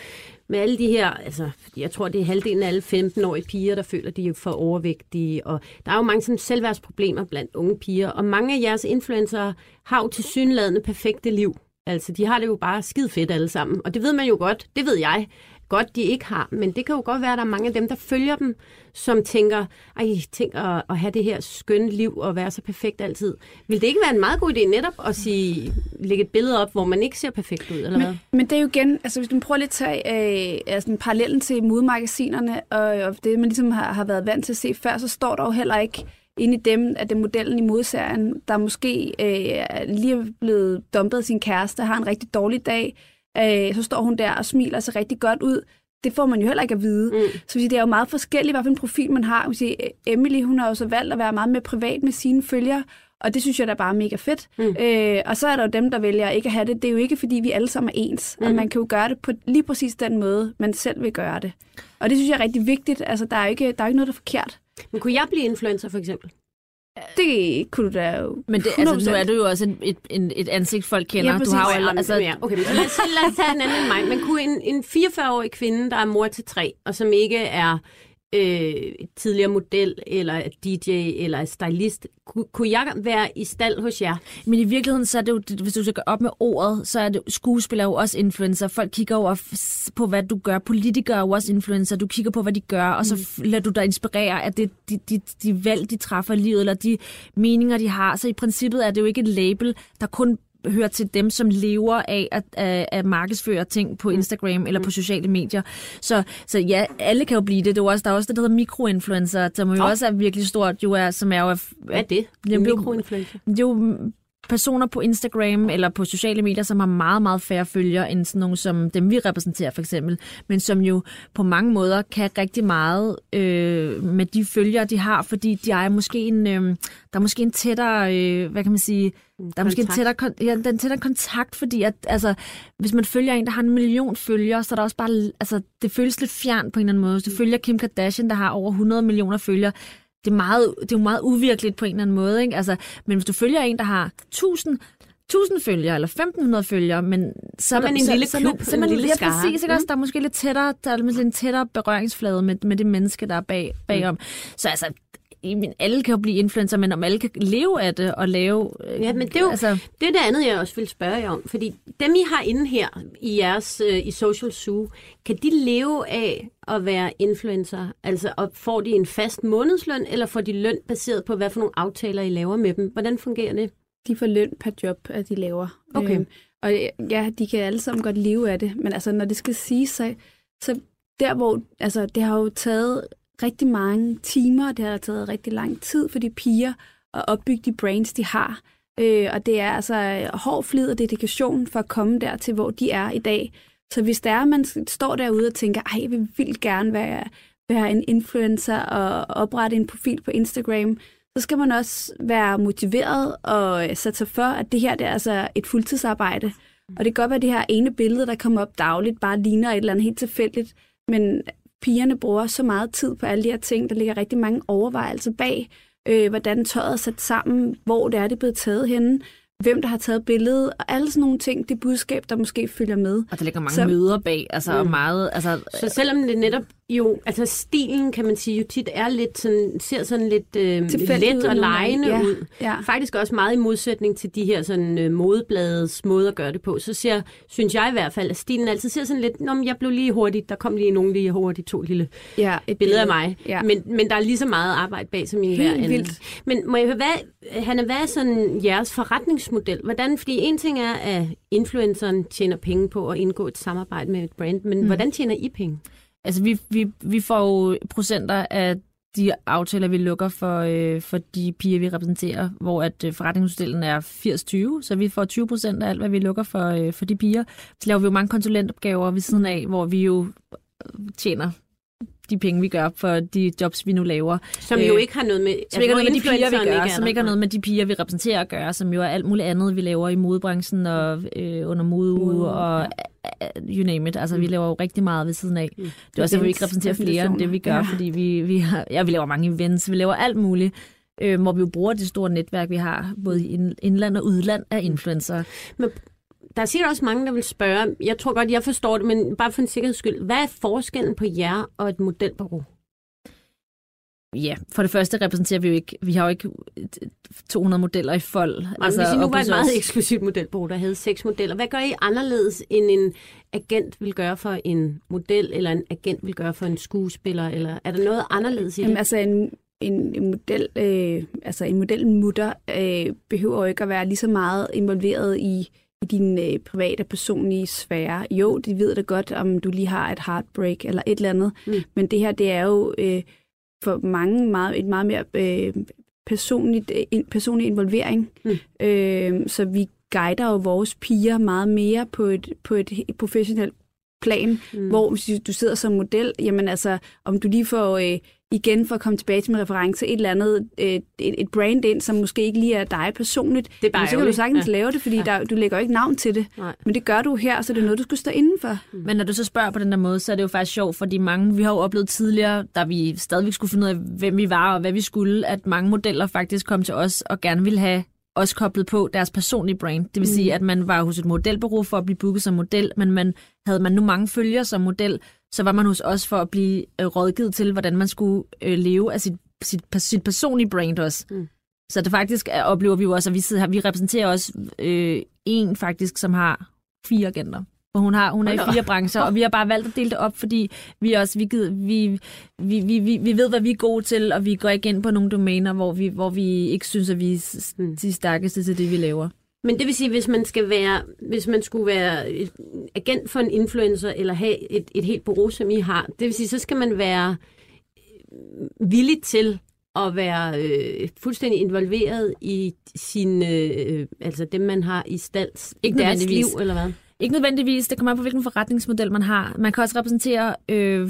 med alle de her, altså, jeg tror, det er halvdelen af alle 15-årige piger, der føler, de er for overvægtige. Og der er jo mange sådan selvværdsproblemer blandt unge piger. Og mange af jeres influencer har jo til synlædende perfekte liv. Altså, de har det jo bare skide fedt alle sammen. Og det ved man jo godt, det ved jeg, godt de ikke har. Men det kan jo godt være, at der er mange af dem, der følger dem, som tænker, ej, tænk at, at have det her skønne liv og være så perfekt altid. Vil det ikke være en meget god idé netop at sige, lægge et billede op, hvor man ikke ser perfekt ud, eller hvad? Men, men det er jo igen, altså hvis du prøver lidt at tage øh, altså, parallellen til modemagasinerne, og, og det man ligesom har, har været vant til at se før, så står der jo heller ikke inde i dem, at det er modellen i modserien, der måske øh, lige er blevet dumpet af sin kæreste, har en rigtig dårlig dag, øh, så står hun der og smiler sig rigtig godt ud. Det får man jo heller ikke at vide. Mm. Så det er jo meget forskelligt, hvad for en profil man har. Vil sige, Emily, hun har jo så valgt at være meget mere privat med sine følgere, og det synes jeg da bare er mega fedt. Mm. Øh, og så er der jo dem, der vælger ikke at have det. Det er jo ikke, fordi vi alle sammen er ens. Mm. Og man kan jo gøre det på lige præcis den måde, man selv vil gøre det. Og det synes jeg er rigtig vigtigt. Altså, der er jo ikke, der er ikke noget, der er forkert. Men kunne jeg blive influencer, for eksempel? Det kunne du da jo Men det, altså, nu 100%. er du jo også et, et, et, ansigt, folk kender. Ja, du har jo, Jamen, altså, ja, okay, men så lad, os, lad os tage en anden end mig. Men kunne en, en 44-årig kvinde, der er mor til tre, og som ikke er øh, tidligere model, eller DJ, eller stylist, kunne, jeg være i stald hos jer? Men i virkeligheden, så er det jo, hvis du skal op med ordet, så er det skuespiller jo også influencer. Folk kigger jo på, hvad du gør. Politikere er jo også influencer. Du kigger på, hvad de gør, og så f- lader du dig inspirere af det, de, de, de valg, de træffer i livet, eller de meninger, de har. Så i princippet er det jo ikke et label, der kun hører til dem, som lever af at, at, at markedsføre ting på Instagram eller på sociale medier. Så, så ja, alle kan jo blive det. det er også, der er også det, der hedder mikroinfluencer, som jo Nå. også er virkelig stort, jo er, som er jo... Hvad er det? Er jo- Mikroinfluencer. er jo personer på Instagram eller på sociale medier, som har meget, meget færre følgere end sådan nogle som dem, vi repræsenterer for eksempel, men som jo på mange måder kan rigtig meget øh, med de følgere, de har, fordi de er måske en, øh, der er måske en tættere, øh, hvad kan man sige, der er måske en Kontakt. tættere, ja, den tættere kontakt, fordi at, altså, hvis man følger en, der har en million følgere, så er der også bare, altså, det føles lidt fjern på en eller anden måde. Hvis du følger Kim Kardashian, der har over 100 millioner følgere, det er, meget, det er jo meget uvirkeligt på en eller anden måde. Ikke? Altså, men hvis du følger en, der har 1000, 1000 følgere eller 1500 følgere, men så, er man en så, lille så, klub, så, så en man, lille ja, skare. præcis, ikke? Også, Mm. der er måske lidt tættere, der er lidt en tættere berøringsflade med, med det menneske, der er bag, bagom. Mm. Så altså, men alle kan jo blive influencer, men om alle kan leve af det og lave... øh, Ja, men det er jo Altså, det, er det andet, jeg også vil spørge jer om. Fordi dem, I har inde her i jeres øh, i Social Zoo, kan de leve af at være influencer? Altså, og får de en fast månedsløn, eller får de løn baseret på, hvad for nogle aftaler, I laver med dem? Hvordan fungerer det? De får løn per job, at de laver. Okay. Øhm, og ja, de kan alle sammen godt leve af det, men altså, når det skal siges, så, så der hvor, altså, det har jo taget rigtig mange timer, det har taget rigtig lang tid for de piger at opbygge de brains, de har. Øh, og det er altså øh, hård flid og dedikation for at komme der til, hvor de er i dag. Så hvis der er, man står derude og tænker, ej, jeg vil vildt gerne være, være en influencer og oprette en profil på Instagram, så skal man også være motiveret og øh, sætte sig for, at det her det er altså et fuldtidsarbejde. Og det kan godt være, at det her ene billede, der kommer op dagligt, bare ligner et eller andet helt tilfældigt, men pigerne bruger så meget tid på alle de her ting. Der ligger rigtig mange overvejelser bag, øh, hvordan tøjet er sat sammen, hvor det er, det er blevet taget henne, hvem der har taget billedet, og alle sådan nogle ting, det budskab, der måske følger med. og der ligger mange Så- møder bag, altså mm. meget... Altså, Så selvom det netop jo, altså stilen kan man sige jo tit er lidt sådan, ser sådan lidt øh, let og lejende gange. ud. Ja. Faktisk også meget i modsætning til de her sådan øh, modebladets måde at gøre det på. Så ser, synes jeg i hvert fald, at stilen altid ser sådan lidt, Nå, men jeg blev lige hurtigt, der kom lige nogen lige hurtigt, to lille ja, et billeder af mig. Ja. Men, men der er lige så meget arbejde bag som i hver anden. vildt. Men må jeg høre, hvad, Hanna, hvad er sådan jeres forretningsmodel? Hvordan, fordi en ting er, at influenceren tjener penge på at indgå et samarbejde med et brand, men mm. hvordan tjener I penge? Altså, vi, vi, vi får jo procenter af de aftaler, vi lukker for, øh, for de piger, vi repræsenterer, hvor at øh, forretningsmodellen er 80-20, så vi får 20 procent af alt, hvad vi lukker for, øh, for de piger. Så laver vi jo mange konsulentopgaver ved siden af, hvor vi jo tjener de penge, vi gør for de jobs, vi nu laver. Som Øh, jo ikke har noget med... Som ikke har noget med de piger, vi gør, er som ikke har noget med de piger, vi repræsenterer at gøre, som jo er alt muligt andet, vi laver i modebranchen og øh, under modeuge og uh, you name it. Altså, vi laver jo rigtig meget ved siden af. Det er også, at vi ikke repræsenterer flere end det, vi gør, Ja. fordi vi, vi, har, ja, vi laver mange events, vi laver alt muligt, øh, hvor vi jo bruger det store netværk, vi har, både i ind- indland og udland af influencer. Der er sikkert også mange, der vil spørge, jeg tror godt, jeg forstår det, men bare for en sikkerheds skyld, hvad er forskellen på jer og et modelbureau? Ja, for det første repræsenterer vi jo ikke, vi har jo ikke 200 modeller i fold. Altså, hvis I nu var et meget eksklusivt modelbureau, der havde seks modeller, hvad gør I anderledes, end en agent vil gøre for en model, eller en agent vil gøre for en skuespiller, eller er der noget anderledes i det? Jamen, altså en, en, en model, øh, altså en modelmutter øh, behøver jo ikke at være lige så meget involveret i, i din øh, private personlige sfære. Jo, de ved da godt, om du lige har et heartbreak eller et eller andet, Mm. men det her, det er jo øh, for mange meget, et meget mere øh, personligt, øh, en, personlig involvering. Mm. Øh, så vi guider jo vores piger meget mere på et, på et professionelt plan, mm. hvor hvis du sidder som model, jamen altså, om du lige får øh, igen for at komme tilbage til med reference et eller andet, øh, et, et brand ind, som måske ikke lige er dig personligt, Det er bare jamen, så kan du sagtens Ja. lave det, fordi Ja. der, du lægger ikke navn til det. Nej. Men det gør du her, så det er noget, du skulle stå indenfor. Men når du så spørger på den der måde, så er det jo faktisk sjovt, fordi mange, vi har jo oplevet tidligere, da vi stadigvæk skulle finde ud af, hvem vi var og hvad vi skulle, at mange modeller faktisk kom til os og gerne ville have os koblet på deres personlige brand. Det vil Mm. sige, at man var hos et modelbureau for at blive booket som model, men man, havde man nu mange følgere som model, så var man hos os for at blive øh, rådgivet til, hvordan man skulle øh, leve af sit, sit, sit personlige brand også. Mm. Så det faktisk er, oplever vi jo også, at vi, sidder her, vi repræsenterer også øh, en faktisk, som har fire agenter. For hun, har, hun er i fire brancher, og vi har bare valgt at dele det op, fordi vi også vi, gider, vi, vi, vi, vi, vi ved, hvad vi er gode til, og vi går ikke ind på nogle domæner, hvor vi, hvor vi ikke synes, at vi er Mm. de stærkeste til det, vi laver. Men det vil sige, hvis man skal være, hvis man skulle være et agent for en influencer, eller have et, et helt bureau, som I har, det vil sige, så skal man være øh, villig til at være øh, fuldstændig involveret i sin, øh, altså dem, man har i stand, Ikke deres liv, eller hvad? Ikke nødvendigvis. Det kommer an på, hvilken forretningsmodel man har. Man kan også repræsentere øh,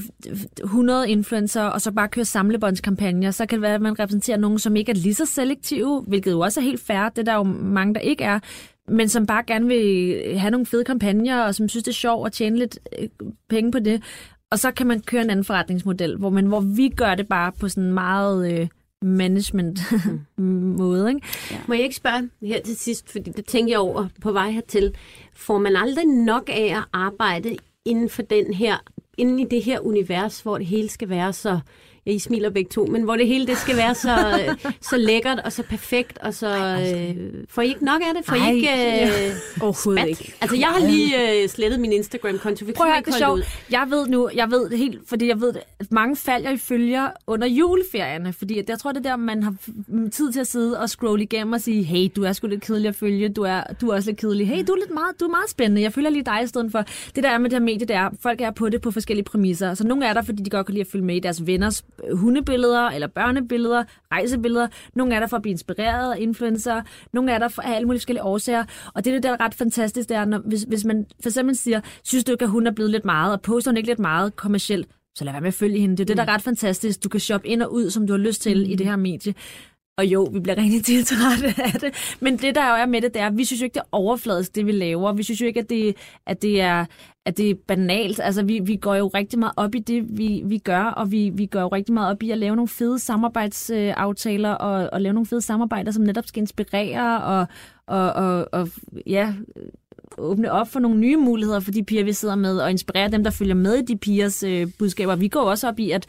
100 influencer, og så bare køre samlebåndskampagner. Så kan det være, at man repræsenterer nogen, som ikke er lige så selektive, hvilket jo også er helt fair. Det er der jo mange, der ikke er. Men som bare gerne vil have nogle fede kampagner, og som synes, det er sjovt at tjene lidt øh, penge på det. Og så kan man køre en anden forretningsmodel, hvor, man, hvor vi gør det bare på sådan en meget øh, management-måde. Ikke? Må jeg ikke spørge her til sidst, fordi det tænker jeg over på vej hertil. Får man aldrig nok af at arbejde inden for den her, inden i det her univers, hvor det hele skal være så, ja, I smiler begge to, men hvor det hele det skal være så, så lækkert og så perfekt, og så øh, får I ikke nok af det? Får I Ej, ikke øh, Overhovedet spat? ikke. Altså, jeg har lige øh, slettet min Instagram-konto. Vi Prøv at høre, det er sjovt. Jeg ved nu, jeg ved det helt, fordi jeg ved, at mange falder i følger under juleferierne, fordi jeg tror, det er der, man har f- tid til at sidde og scrolle igennem og sige, hey, du er sgu lidt kedelig at følge, du er, du er også lidt kedelig. Hey, du er, lidt meget, du er meget spændende, jeg følger lige dig i stedet for. Det der er med det her medie, det er, folk er på det på forskellige præmisser. Så nogle er der, fordi de godt kan lide at følge med i deres venners hundebilleder, eller børnebilleder, rejsebilleder. Nogle er der for at blive inspireret af influencer. Nogle er der for af alle mulige forskellige årsager. Og det, er det der er ret fantastisk, det er, når, hvis, hvis man for eksempel siger, synes du ikke, at hun er blevet lidt meget, og poster hun ikke lidt meget kommercielt, så lad være med at følge hende. Det er det, der er ret fantastisk. Du kan shoppe ind og ud, som du har lyst til mm. i det her medie. Og jo, vi bliver rigtig tiltrætte af det. Men det, der jo er med det, det er, at vi synes jo ikke, det er overfladisk, det vi laver. Vi synes jo ikke, at det, at det, er, at det er banalt. Altså, vi, vi går jo rigtig meget op i det, vi, vi gør, og vi, vi går jo rigtig meget op i at lave nogle fede samarbejdsaftaler, øh, og, og lave nogle fede samarbejder, som netop skal inspirere og, og, og, og ja, åbne op for nogle nye muligheder for de piger, vi sidder med, og inspirere dem, der følger med i de pigers øh, budskaber. Vi går også op i, at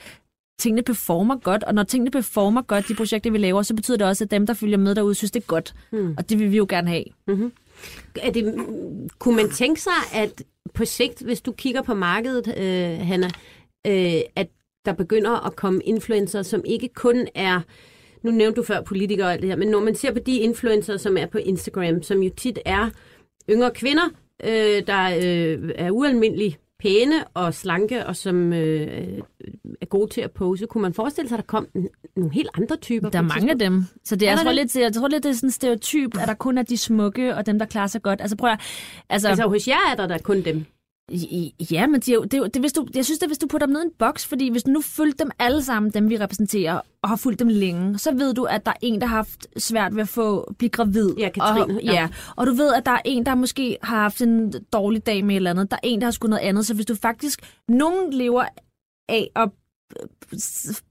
tingene performer godt, og når tingene performer godt, de projekter, vi laver, så betyder det også, at dem, der følger med derude, synes, det er godt. Mm. Og det vil vi jo gerne have. Er det, kunne man tænke sig, at på sigt, hvis du kigger på markedet, øh, Hanna, øh, at der begynder at komme influencer, som ikke kun er, nu nævnte du før politikere og alt det her, men når man ser på de influencer, som er på Instagram, som jo tit er yngre kvinder, øh, der øh, er ualmindelig pæne og slanke, og som øh, er gode til at pose, kunne man forestille sig, at der kom nogle helt andre typer? Der er mange af dem. Så det er, Er jeg, der tror det? lidt, jeg tror lidt, det er sådan en stereotyp, at der kun er de smukke, og dem, der klarer sig godt. Altså prøv at, altså, Altså hos jer er der da kun dem. Ja, men de det, det, hvis du, jeg synes, det er, hvis du putter dem ned i en boks, fordi hvis du nu fulgte dem alle sammen, dem vi repræsenterer, og har fulgt dem længe, så ved du, at der er en, der har haft svært ved at få blive gravid. Ja, Katrine, Og, ja. ja. og du ved, at der er en, der måske har haft en dårlig dag med et eller andet. Der er en, der har skulle noget andet. Så hvis du faktisk... Nogen lever af at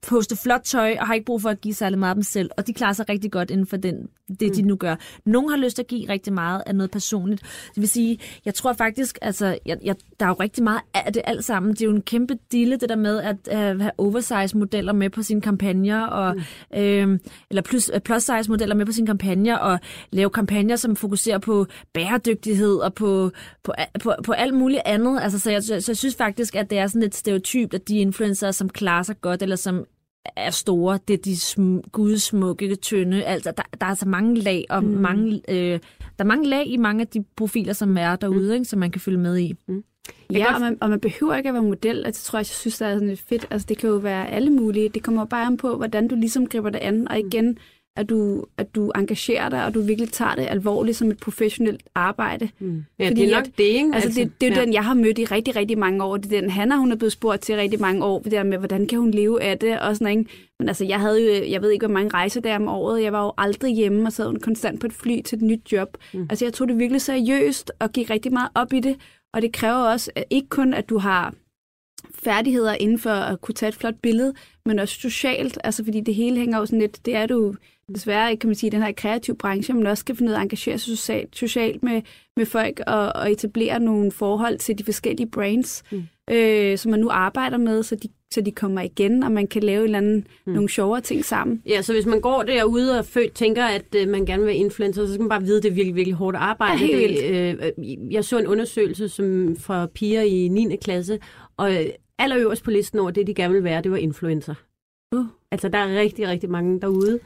poste flot tøj, og har ikke brug for at give særlig meget af dem selv, og de klarer sig rigtig godt inden for den, det, mm. de nu gør. Nogle har lyst til at give rigtig meget af noget personligt. Det vil sige, jeg tror faktisk, altså, jeg, jeg, der er jo rigtig meget af det alt sammen. Det er jo en kæmpe dille, det der med at uh, have oversize-modeller med på sine kampagner, og, mm. øh, eller plus, uh, plus-size-modeller med på sine kampagner, og lave kampagner, som fokuserer på bæredygtighed og på, på, på, på alt muligt andet. Altså, så, jeg, så jeg synes faktisk, at det er sådan et stereotyp, at de influencer, som klarer sig godt, eller som er store, det er de sm- gudsmukke, tynde, altså der, der er så mange lag, og mm. mange, øh, der er mange lag i mange af de profiler, som er derude, mm. ikke, som man kan følge med i. Ja, og man, og man behøver ikke at være model. Altså, det tror jeg, jeg synes, det er sådan lidt fedt. Altså, det kan jo være alle mulige. Det kommer bare an på, hvordan du ligesom griber det an. Og igen, at du, at du engagerer dig, og du virkelig tager det alvorligt som et professionelt arbejde. Mm. Ja, Fordi det er nok at- det, ikke? Altså, det, det er ja. den, jeg har mødt i rigtig, rigtig mange år. Det er den, Hanna, hun er blevet spurgt til rigtig mange år, det der med, hvordan kan hun leve af det, og sådan ikke? Men altså, jeg havde jo, jeg ved ikke, hvor mange rejser der om året. Jeg var jo aldrig hjemme og sad konstant på et fly til et nyt job. Mm. Altså, jeg tog det virkelig seriøst og gik rigtig meget op i det. Og det kræver også, at ikke kun, at du har færdigheder inden for at kunne tage et flot billede, men også socialt, altså fordi det hele hænger jo sådan lidt, det er du desværre ikke, kan man sige, den her kreative branche, men også skal finde ud af at engagere sig socialt, socialt med, med folk og, og etablere nogle forhold til de forskellige brands, mm. øh, som man nu arbejder med, så de, så de kommer igen, og man kan lave eller anden, mm. nogle sjovere ting sammen. Ja, så hvis man går derude og født tænker, at øh, man gerne vil være influencer, så skal man bare vide, at det er virkelig, virkelig hårdt arbejde. Ja, det, øh, jeg så en undersøgelse som fra piger i 9. klasse, og øh, allerøverst på listen over det, de gerne vil være, det var influencer. Uh. Altså, der er rigtig, rigtig mange derude.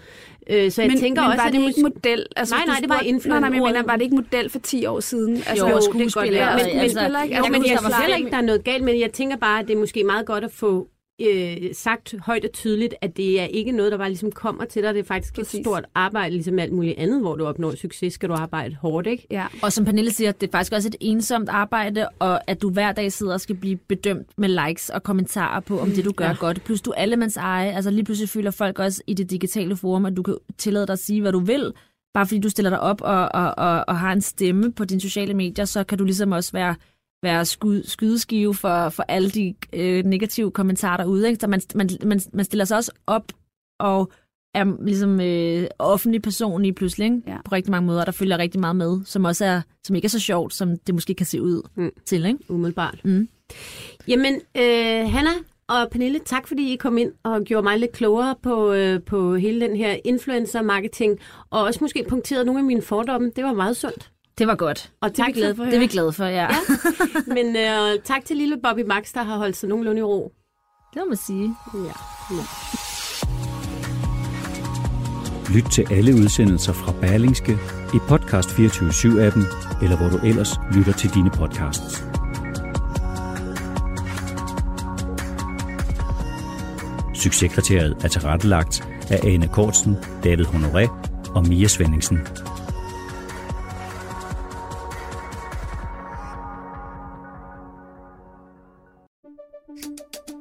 Øh, så jeg men, tænker men også, var det det ikke model? Altså, Nej, nej, det var influencer- Nej, nej, men jeg mener, var det ikke model for 10 år siden? Altså, Jo, det skuespiller, Ja, men, men, altså-? Jo, Altså, men det jeg er synes klart. heller ikke, der er noget galt, men jeg tænker bare, at det er måske meget godt at få øh, sagt højt og tydeligt, at det er ikke noget, der bare ligesom kommer til dig. Det er faktisk Præcis. et stort arbejde, ligesom alt muligt andet, hvor du opnår succes, skal du arbejde hårdt, ikke? Ja. Og som Pernille siger, det er faktisk også et ensomt arbejde, og at du hver dag sidder og skal blive bedømt med likes og kommentarer på, om det du gør Ja. godt. Plus du er allemands eje. Altså lige pludselig føler folk også i det digitale forum, at du kan tillade dig at sige, hvad du vil. Bare fordi du stiller dig op og, og, og, og har en stemme på dine sociale medier, så kan du ligesom også være være skud, skydeskive for, for alle de øh, negative kommentarer derude. Ikke? Så man, man, man, man stiller sig også op og er ligesom øh, offentlig person lige pludselig, ikke? Ja. på rigtig mange måder. Der følger rigtig meget med, som også er, som ikke er så sjovt, som det måske kan se ud mm. til. Ikke? Umiddelbart. Mm. Jamen, øh, Hanna og Pernille, tak fordi I kom ind og gjorde mig lidt klogere på, øh, på hele den her influencer-marketing, og også måske punkterede nogle af mine fordomme. Det var meget sundt. Det var godt. Og Det er tak vi glade for. for- Det er vi glade for, ja. Ja. Men øh, tak til lille Bobby Max, der har holdt sig nogenlunde i ro. Det må man sige. Ja. Lyt til alle udsendelser fra Berlingske i Podcast 24-7-appen, eller hvor du ellers lytter til dine podcasts. Succeskriteriet er tilrettelagt af Ane Kortsen, David Honoré og Mia Svendingsen.